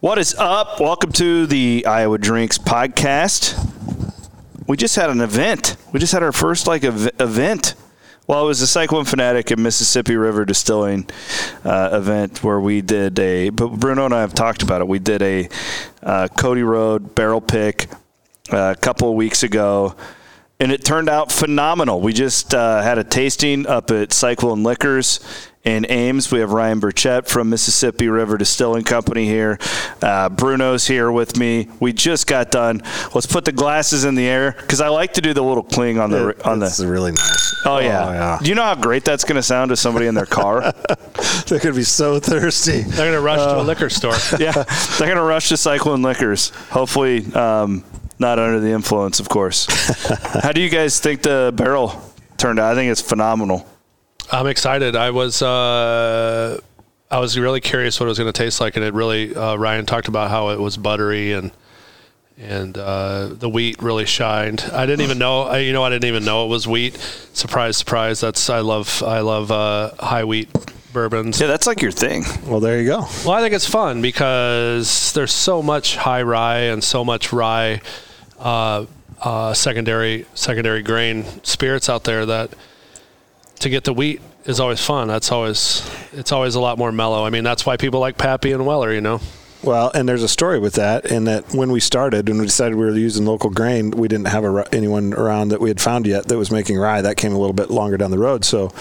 What is up? Welcome to the Iowa Drinks podcast. We just had an event. We just had our first like ev- event. Well, it was a Cyclone Fanatic and Mississippi River Distilling uh, event where we did a. But Bruno and I have talked about it. We did a uh, Cody Road barrel pick uh, a couple of weeks ago, and it turned out phenomenal. We just uh, had a tasting up at Cyclone Liquors in Ames. We have Ryan Burchett from Mississippi River Distilling Company here. Uh, Bruno's here with me. We just got done. Let's put the glasses in the air because I like to do the little cling on the on That's the. really nice. Oh yeah. Oh, yeah. Do you know how great that's going to sound to somebody in their car? They're going to be so thirsty. They're going to rush to a liquor store. yeah, they're going to rush to Cyclone Liquors. Hopefully, um, not under the influence, of course. how do you guys think the barrel turned out? I think it's phenomenal. I'm excited. I was uh, I was really curious what it was going to taste like, and it really uh, Ryan talked about how it was buttery and and uh, the wheat really shined. I didn't even know. I, you know, I didn't even know it was wheat. Surprise, surprise. That's I love I love uh, high wheat bourbons. Yeah, that's like your thing. Well, there you go. Well, I think it's fun because there's so much high rye and so much rye uh, uh, secondary secondary grain spirits out there that to get the wheat is always fun. That's always it's always a lot more mellow. I mean, that's why people like Pappy and Weller. You know, Well, and there's a story with that, in that when we started and we decided we were using local grain, we didn't have a, anyone around that we had found yet that was making rye. That came a little bit longer down the road, so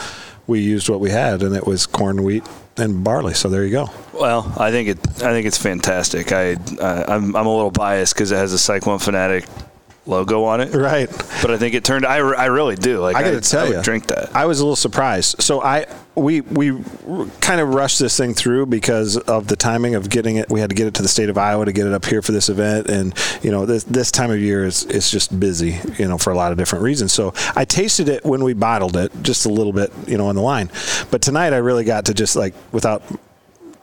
we used what we had, and it was corn, wheat, and barley. So there you go. Well, I think it. I think it's fantastic. I, uh, I'm, I'm a little biased because it has a Cyclone Fanatic logo on it. Right. But I think it turned. I, I really do. Like I got to tell I you, drink that. I was a little surprised. So I we we kind of rushed this thing through because of the timing of getting it. We had to get it to the state of Iowa to get it up here for this event, and you know this this time of year is it's just busy, you know, for a lot of different reasons. So I tasted it when we bottled it, just a little bit, you know, on the line. But tonight I really got to just like without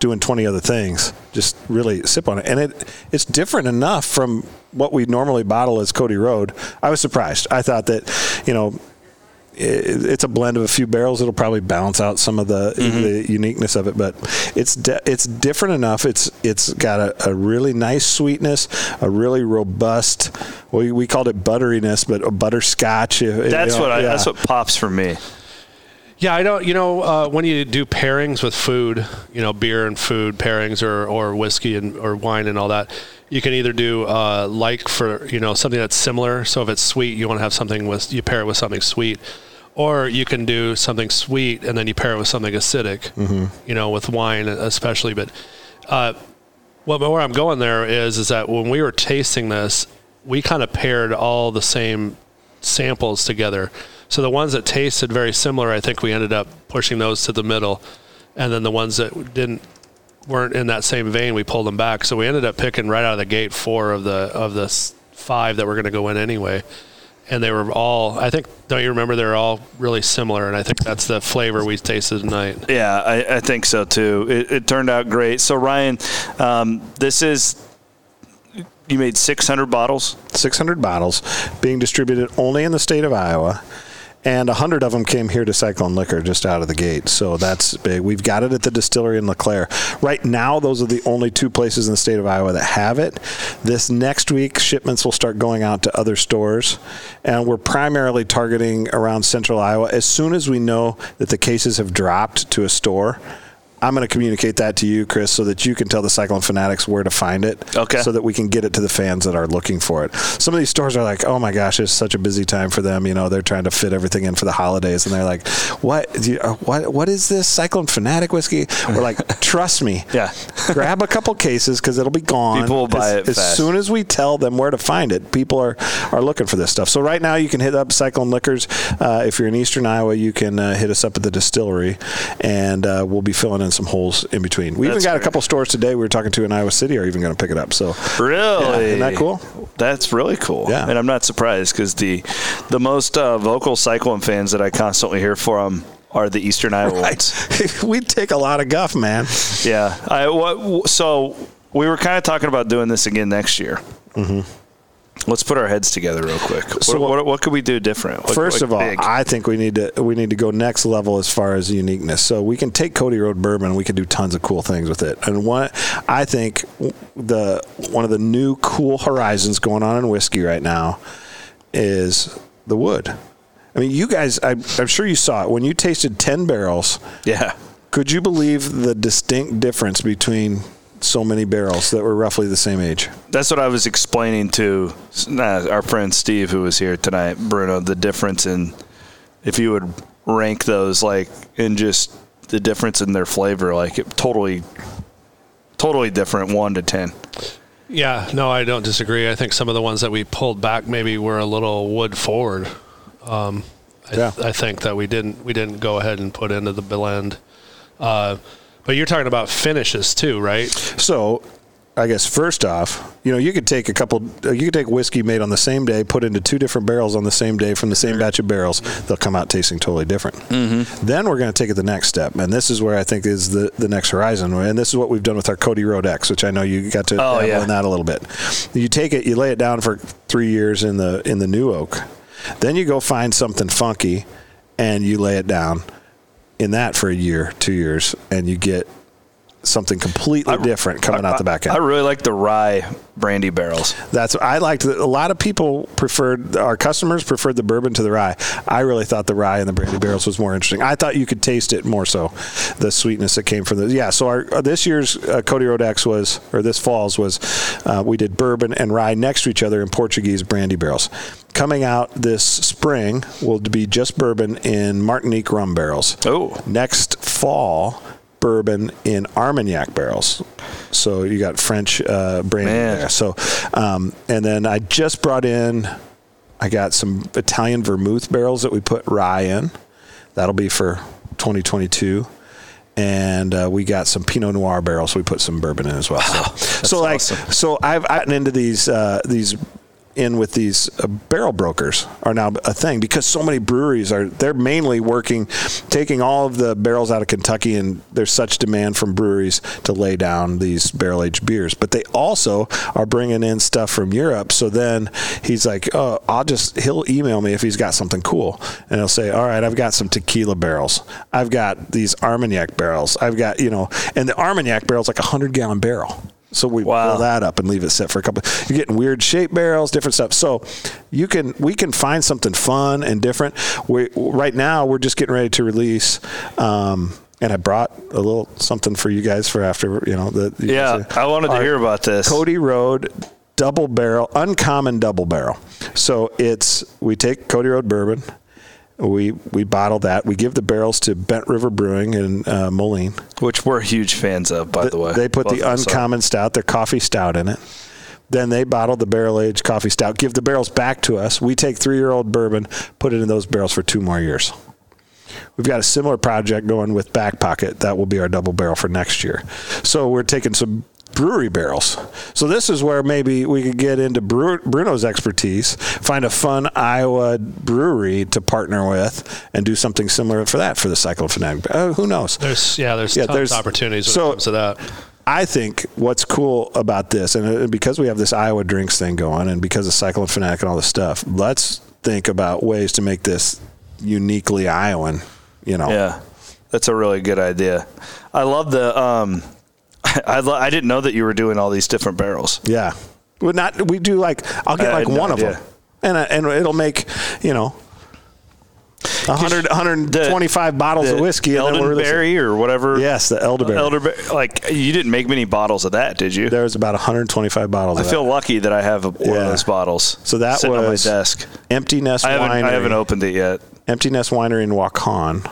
doing 20 other things just really sip on it and it it's different enough from what we normally bottle as Cody Road I was surprised I thought that you know it, it's a blend of a few barrels. It'll probably balance out some of the, mm-hmm. the uniqueness of it, but it's de- it's different enough. It's it's got a, a really nice sweetness, a really robust. We, we called it butteriness, but a butterscotch. That's you know, what I, yeah. that's what pops for me. Yeah, I don't. You know, uh, when you do pairings with food, you know, beer and food pairings, or or whiskey and or wine and all that. You can either do uh, like for you know something that's similar. So if it's sweet, you want to have something with you pair it with something sweet, or you can do something sweet and then you pair it with something acidic. You know, with wine especially. But uh, well, but where I'm going there is is that when we were tasting this, we kind of paired all the same samples together. So the ones that tasted very similar, I think we ended up pushing those to the middle, and then the ones that didn't weren't in that same vein, we pulled them back. So we ended up picking right out of the gate four of the of the five that were going to go in anyway. And they were all, I think, don't you remember? They were all really similar, and I think that's the flavor we tasted tonight. Yeah, I, I think so too. It, it turned out great. So Ryan, um, this is you made 600 bottles. 600 bottles being distributed only in the state of Iowa. And 100 of them came here to Cyclone Liquor just out of the gate. So that's big. We've got it at the distillery in LeClaire. Right now, those are the only two places in the state of Iowa that have it. This next week, shipments will start going out to other stores. And we're primarily targeting around central Iowa. As soon as we know that the cases have dropped to a store, I'm going to communicate that to you, Chris, so that you can tell the Cyclone Fanatics where to find it. Okay. So that we can get it to the fans that are looking for it. Some of these stores are like, oh my gosh, it's such a busy time for them. You know, they're trying to fit everything in for the holidays, and they're like, what? You, uh, what? What is this Cyclone Fanatic whiskey? We're like, trust me. Yeah. Grab a couple cases because it'll be gone. People will buy as, it as fast. soon as we tell them where to find it. People are are looking for this stuff. So right now, you can hit up Cyclone Liquors. Uh, if you're in Eastern Iowa, you can uh, hit us up at the distillery, and uh, we'll be filling in some holes in between. We even That's got a couple stores today we were talking to in Iowa City are even going to pick it up. So Really? Yeah, isn't that cool? That's really cool. Yeah. And I'm not surprised because the the most uh, vocal Cyclone fans that I constantly hear from are the Eastern Iowa ones. we take a lot of guff, man. Yeah. I what so we were kind of talking about doing this again next year. Mm-hmm. Let's put our heads together real quick. So what, what, what could we do different? What- First of all, big? I think we need to we need to go next level as far as uniqueness. So we can take Cody Road bourbon, we can do tons of cool things with it. And one, I think the one of the new cool horizons going on in whiskey right now is the wood. I mean, you guys, I, I'm sure you saw it when you tasted ten barrels. yeah. Could you believe the distinct difference between so many barrels that were roughly the same age? That's what I was explaining to uh, our friend Steve, who was here tonight, Bruno, the difference in if you would rank those, like, in just the difference in their flavor, like, it totally, totally different, one to 10. Yeah, no, I don't disagree. I think some of the ones that we pulled back maybe were a little wood forward. Um, I, Yeah. I think that we didn't we didn't go ahead and put into the blend. Uh, but you're talking about finishes too, right? So, I guess first off, you know, you could take a couple, uh, you could take whiskey made on the same day, put into two different barrels on the same day from the same batch of barrels. They'll come out tasting totally different. Mm-hmm. Then we're going to take it the next step, and this is where I think is the the next horizon. And this is what we've done with our Cody Road X, which I know you got to Oh, yeah. in that a little bit. You take it, you lay it down for three years in the in the new oak, then you go find something funky, and you lay it down in that for a year, two years, and you get something completely different coming out the back end. I really like the rye brandy barrels. That's I liked. A lot of people preferred our customers preferred the bourbon to the rye. I really thought the rye and the brandy barrels was more interesting. I thought you could taste it more so, the sweetness that came from the yeah. So our uh, this year's uh, Cody Road X was or this fall's was uh, we did bourbon and rye next to each other in Portuguese brandy barrels. Coming out this spring will be just bourbon in Martinique rum barrels. Oh. Next fall, bourbon in Armagnac barrels. So you got French uh, brandy Man. there. So, um, and then I just brought in, I got some Italian vermouth barrels that we put rye in. That'll be for 2022. And uh, we got some Pinot Noir barrels. We put some bourbon in as well. So, so like, awesome. so I've gotten into these uh, these in with these uh, barrel brokers are now a thing because so many breweries are they're mainly working taking all of the barrels out of Kentucky and there's such demand from breweries to lay down these barrel aged beers. But they also are bringing in stuff from Europe. So then he's like oh I'll just he'll email me if he's got something cool and he'll say all right I've got some tequila barrels. I've got these Armagnac barrels. I've got you know and the Armagnac barrel's like a 100 gallon barrel so we Wow. pull that up and leave it set for a couple. You're getting weird shape barrels, different stuff. So you can we can find something fun and different. We right now we're just getting ready to release. Um, and I brought a little something for you guys for after you know the you Yeah, guys- I wanted to hear about this. Cody Road double barrel, uncommon double barrel. So it's we take Cody Road bourbon, we we bottle that. We give the barrels to Bent River Brewing in uh, Moline. which we're huge fans of, by the way. They put the of us are. uncommon stout, their coffee stout in it. Then they bottle the barrel aged coffee stout, give the barrels back to us. We take three year old bourbon, put it in those barrels for two more years. We've got a similar project going with Back Pocket. That will be our double barrel for next year. So we're taking some brewery barrels. So this is where maybe we could get into Bruno's expertise, find a fun Iowa brewery to partner with, and do something similar for that for the Cyclone Fanatic. Uh, who knows? There's yeah, there's Yeah, tons there's- opportunities when so- it comes to that. I think what's cool about this, and uh, because we have this Iowa drinks thing going, and because of Cyclone Fanatic and all this stuff, let's think about ways to make this uniquely Iowan. You know, Yeah, that's a really good idea. I love the. Um, I I didn't know that you were doing all these different barrels. yeah. Well, not we do like I'll get like had no one of them, and uh, and it'll make you know. 100, 125 bottles The of whiskey. and then we're releasing- or whatever. Yes, the elderberry. Elderberry. Like you didn't make many bottles of that, did you? There was about 125 bottles. I feel that. lucky that I have one Yeah. of those bottles. So that sitting on my desk. Empty Nest I haven't, Winery. I haven't opened it yet. Empty Nest Winery in Waukon.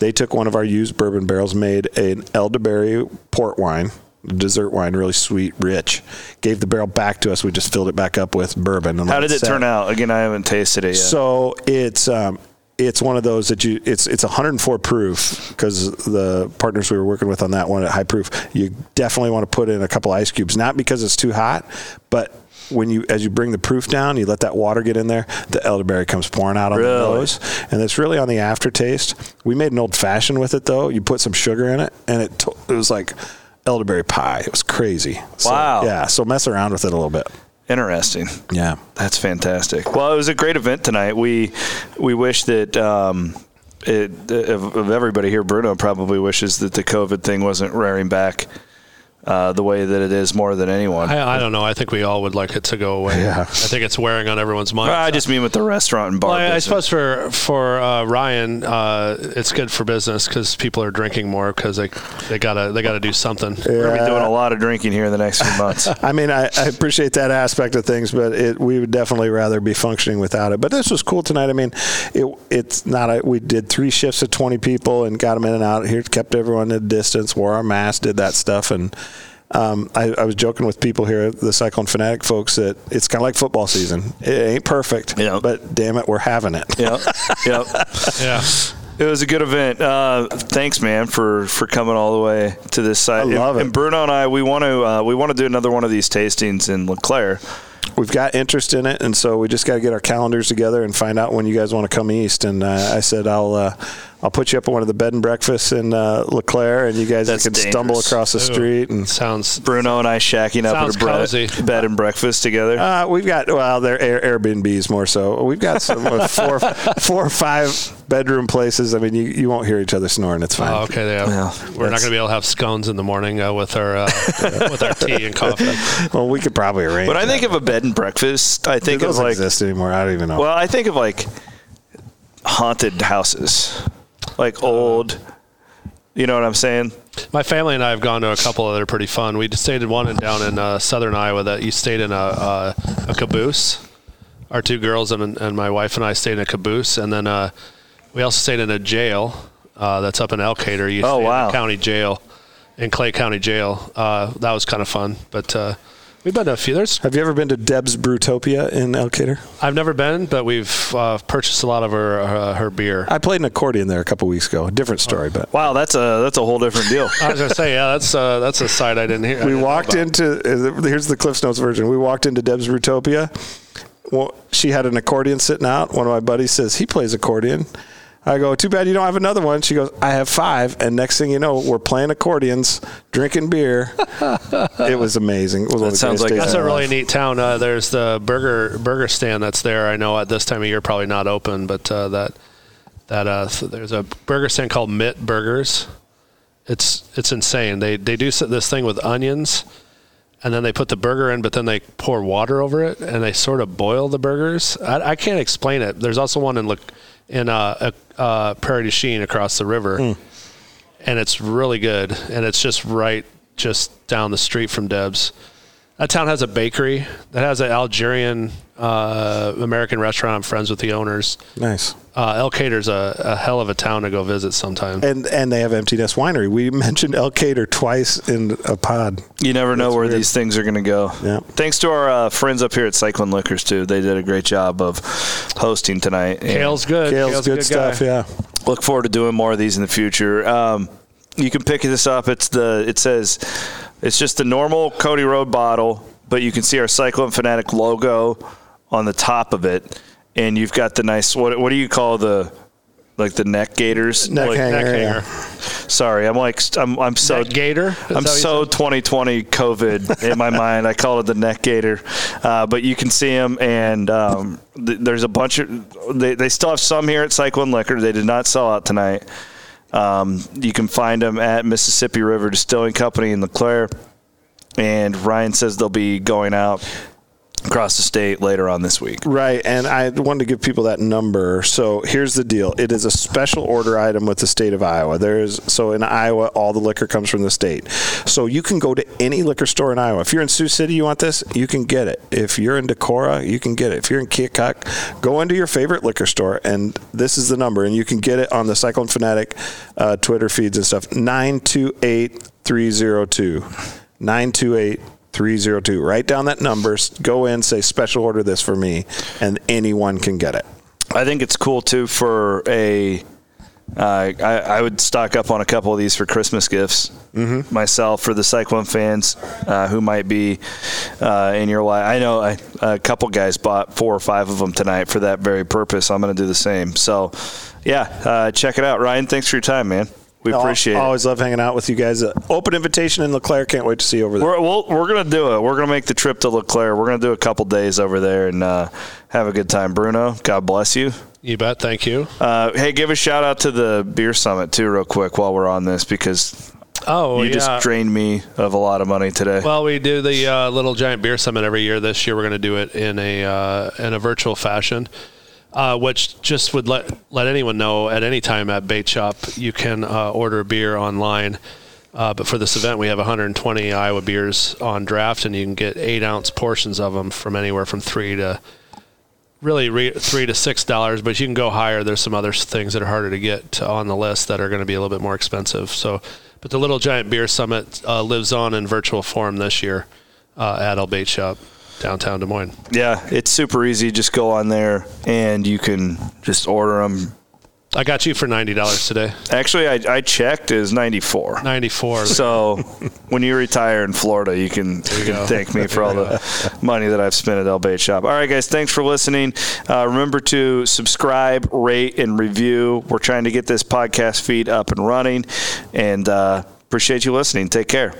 They took one of our used bourbon barrels, made an elderberry port wine, dessert wine, really sweet, rich. Gave the barrel back to us. We just filled it back up with bourbon. And How did it set. turn out? Again, I haven't tasted it yet. So it's um, it's one of those that you it's it's 104 proof because the partners we were working with on that one at high proof. You definitely want to put in a couple ice cubes, not because it's too hot, but when you as you bring the proof down, you let that water get in there. The elderberry comes pouring out on the Really? nose, and it's really on the aftertaste. We made an old fashioned with it though. You put some sugar in it, and it it was like elderberry pie. It was crazy. So, Wow. yeah. So mess around with it a little bit. Interesting. Yeah. That's fantastic. Well, it was a great event tonight. We we wish that um, it, of, of everybody here, Bruno probably wishes that the COVID thing wasn't rearing back uh, the way that it is more than anyone. I, I, don't know. I think we all would like it to go away. Yeah. I think it's wearing on everyone's mind. I just mean with the restaurant and bar. Well, I, I suppose for for uh, Ryan, uh, it's good for business because people are drinking more because they they gotta they gotta do something. Yeah. We're gonna be doing a lot of drinking here in the next few months. I mean, I, I, appreciate that aspect of things, but it, we would definitely rather be functioning without it. But this was cool tonight. I mean, it, it's not. A, we did three shifts of twenty people and got them in and out. Here, kept everyone at a distance, wore our masks, did that stuff, and um, I, I, was joking with people here, the Cyclone Fanatic folks, that it's kind of like football season. It ain't perfect, yep. but damn it, we're having it. Yep. Yep. yeah. It was a good event. Uh, thanks, man, for, for coming all the way to this site. I love and, it. And Bruno and I, we want to uh, we want to do another one of these tastings in LeClaire. We've got interest in it, and so we just got to get our calendars together and find out when you guys want to come east. And uh, I said I'll uh, I'll put you up at one of the bed and breakfasts in uh, LeClaire, and you guys That's can dangerous. stumble across the Ooh, street. And sounds Bruno and I shacking up at a bre- cozy. bed and breakfast together. uh, we've got well, they're Air, Airbnbs more so. We've got some uh, four four or five bedroom places. I mean, you, you won't hear each other snoring. It's fine. Oh, okay. Yeah. Yeah, We're not going to be able to have scones in the morning uh, with our uh, with our tea and coffee. Well, we could probably arrange. when I that. think of a bed and breakfast, I think Do of those like exist anymore. I don't even know. well, I think of like haunted houses, like old. You know what I'm saying? My family and I have gone to a couple that are pretty fun. We just stayed in one in down in uh, southern Iowa that you stayed in a, a, a caboose. Our two girls and, and my wife and I stayed in a caboose, and then uh, we also stayed in a jail uh, that's up in Elkader. You Oh, stay in wow. county jail in Clay County Jail. Uh, that was kind of fun, but uh, we've been to a few. There's Have you ever been to Deb's Brewtopia in Elkader? I've never been, but we've uh, purchased a lot of her uh, her beer. I played an accordion there a couple weeks ago. A different story, but Wow, that's a that's a whole different deal. I was gonna say, yeah, that's uh, that's a side I didn't hear. We didn't walked into uh, here's the Cliffs Notes version. We walked into Deb's Brewtopia. Well, she had an accordion sitting out. One of my buddies says he plays accordion. I go, too bad you don't have another one. She goes, I have five. And next thing you know, we're playing accordions, drinking beer. it was amazing. It was one of the sounds like- That's a really life. neat town. Uh, there's the burger burger stand that's there. I know at this time of year probably not open, but uh, that that uh, th- there's a burger stand called Mitt Burgers. It's it's insane. They they do this thing with onions, and then they put the burger in, but then they pour water over it, and they sort of boil the burgers. I, I can't explain it. There's also one in Look in uh, uh, uh, Prairie du Chien across the river, and it's really good. And it's just right just down the street from Deb's. That town has a bakery that has an Algerian uh, American restaurant. I'm friends with the owners. Nice. Uh, Elkader's a, a hell of a town to go visit sometime. And and they have Empty Nest Winery. We mentioned El Cater twice in a pod. You never know That's where weird. these things are going to go. Yeah. Thanks to our uh, friends up here at Cyclone Liquors too. They did a great job of hosting tonight. And Kale's good. Kale's, Kale's good, good stuff. guy. Yeah. Look forward to doing more of these in the future. Um, you can pick this up. It's the it says it's just the normal Cody Road bottle, but you can see our Cyclone Fanatic logo on the top of it, and you've got the nice what what do you call the like the neck gaiters? Neck Like- hanger. Neck yeah. hanger. Sorry, I'm like I'm I'm so Neck gator. Is I'm so said? 2020 COVID in my mind. I call it the neck gator, uh, but you can see them, and um, th- there's a bunch of. They, they still have some here at Cyclone Liquor. They did not sell out tonight. Um, you can find them at Mississippi River Distilling Company in LeClaire, and Ryan says they'll be going out across the state later on this week. Right, and I wanted to give people that number. So here's the deal: it is a special order item with the state of Iowa. There is so in Iowa, all the liquor comes from the state. So you can go to any liquor store in Iowa. If you're in Sioux City, you want this, you can get it. If you're in Decorah, you can get it. If you're in Keokuk, go into your favorite liquor store, and this is the number, and you can get it on the Cyclone Fanatic uh, Twitter feeds and stuff. Nine two eight three zero two. 928 302. Write down that number, go in, say special order this for me, and anyone can get it. I think it's cool too for a. Uh, I, I would stock up on a couple of these for Christmas gifts mm-hmm. myself for the Cyclone fans uh, who might be uh, in your life. I know I, a couple guys bought four or five of them tonight for that very purpose. I'm going to do the same. So, yeah, uh, check it out, Ryan. Thanks for your time, man. We appreciate I it. Always love hanging out with you guys. Uh, open invitation in LeClaire. Can't wait to see you over there. We're, we'll, we're going to do it. We're going to make the trip to LeClaire. We're going to do a couple days over there and uh, have a good time. Bruno, God bless you. You bet. Thank you. Uh, hey, give a shout out to the beer summit too, real quick, while we're on this, because Oh, you yeah. just drained me of a lot of money today. Well, we do the uh, Little Giant Beer Summit every year. This year, we're going to do it in a uh, in a virtual fashion, uh, which just would let let anyone know at any time at Bait Shop you can uh, order beer online. Uh, but for this event, we have 120 Iowa beers on draft, and you can get eight ounce portions of them from anywhere from three to really re- three to six dollars. But you can go higher. There's some other things that are harder to get on the list that are going to be a little bit more expensive. So, but the Little Giant Beer Summit uh, lives on in virtual form this year uh, at El Bait Shop, downtown Des Moines. yeah, it's super easy. Just go on there and you can just order them. I got you for ninety dollars today. Actually, I, I checked is 94. Ninety four. So when you retire in Florida, you can, you can thank me for all the money that I've spent at El Bait Shop. All right, guys, thanks for listening. Uh, remember to subscribe, rate, and review. We're trying to get this podcast feed up and running, and uh, appreciate you listening. Take care.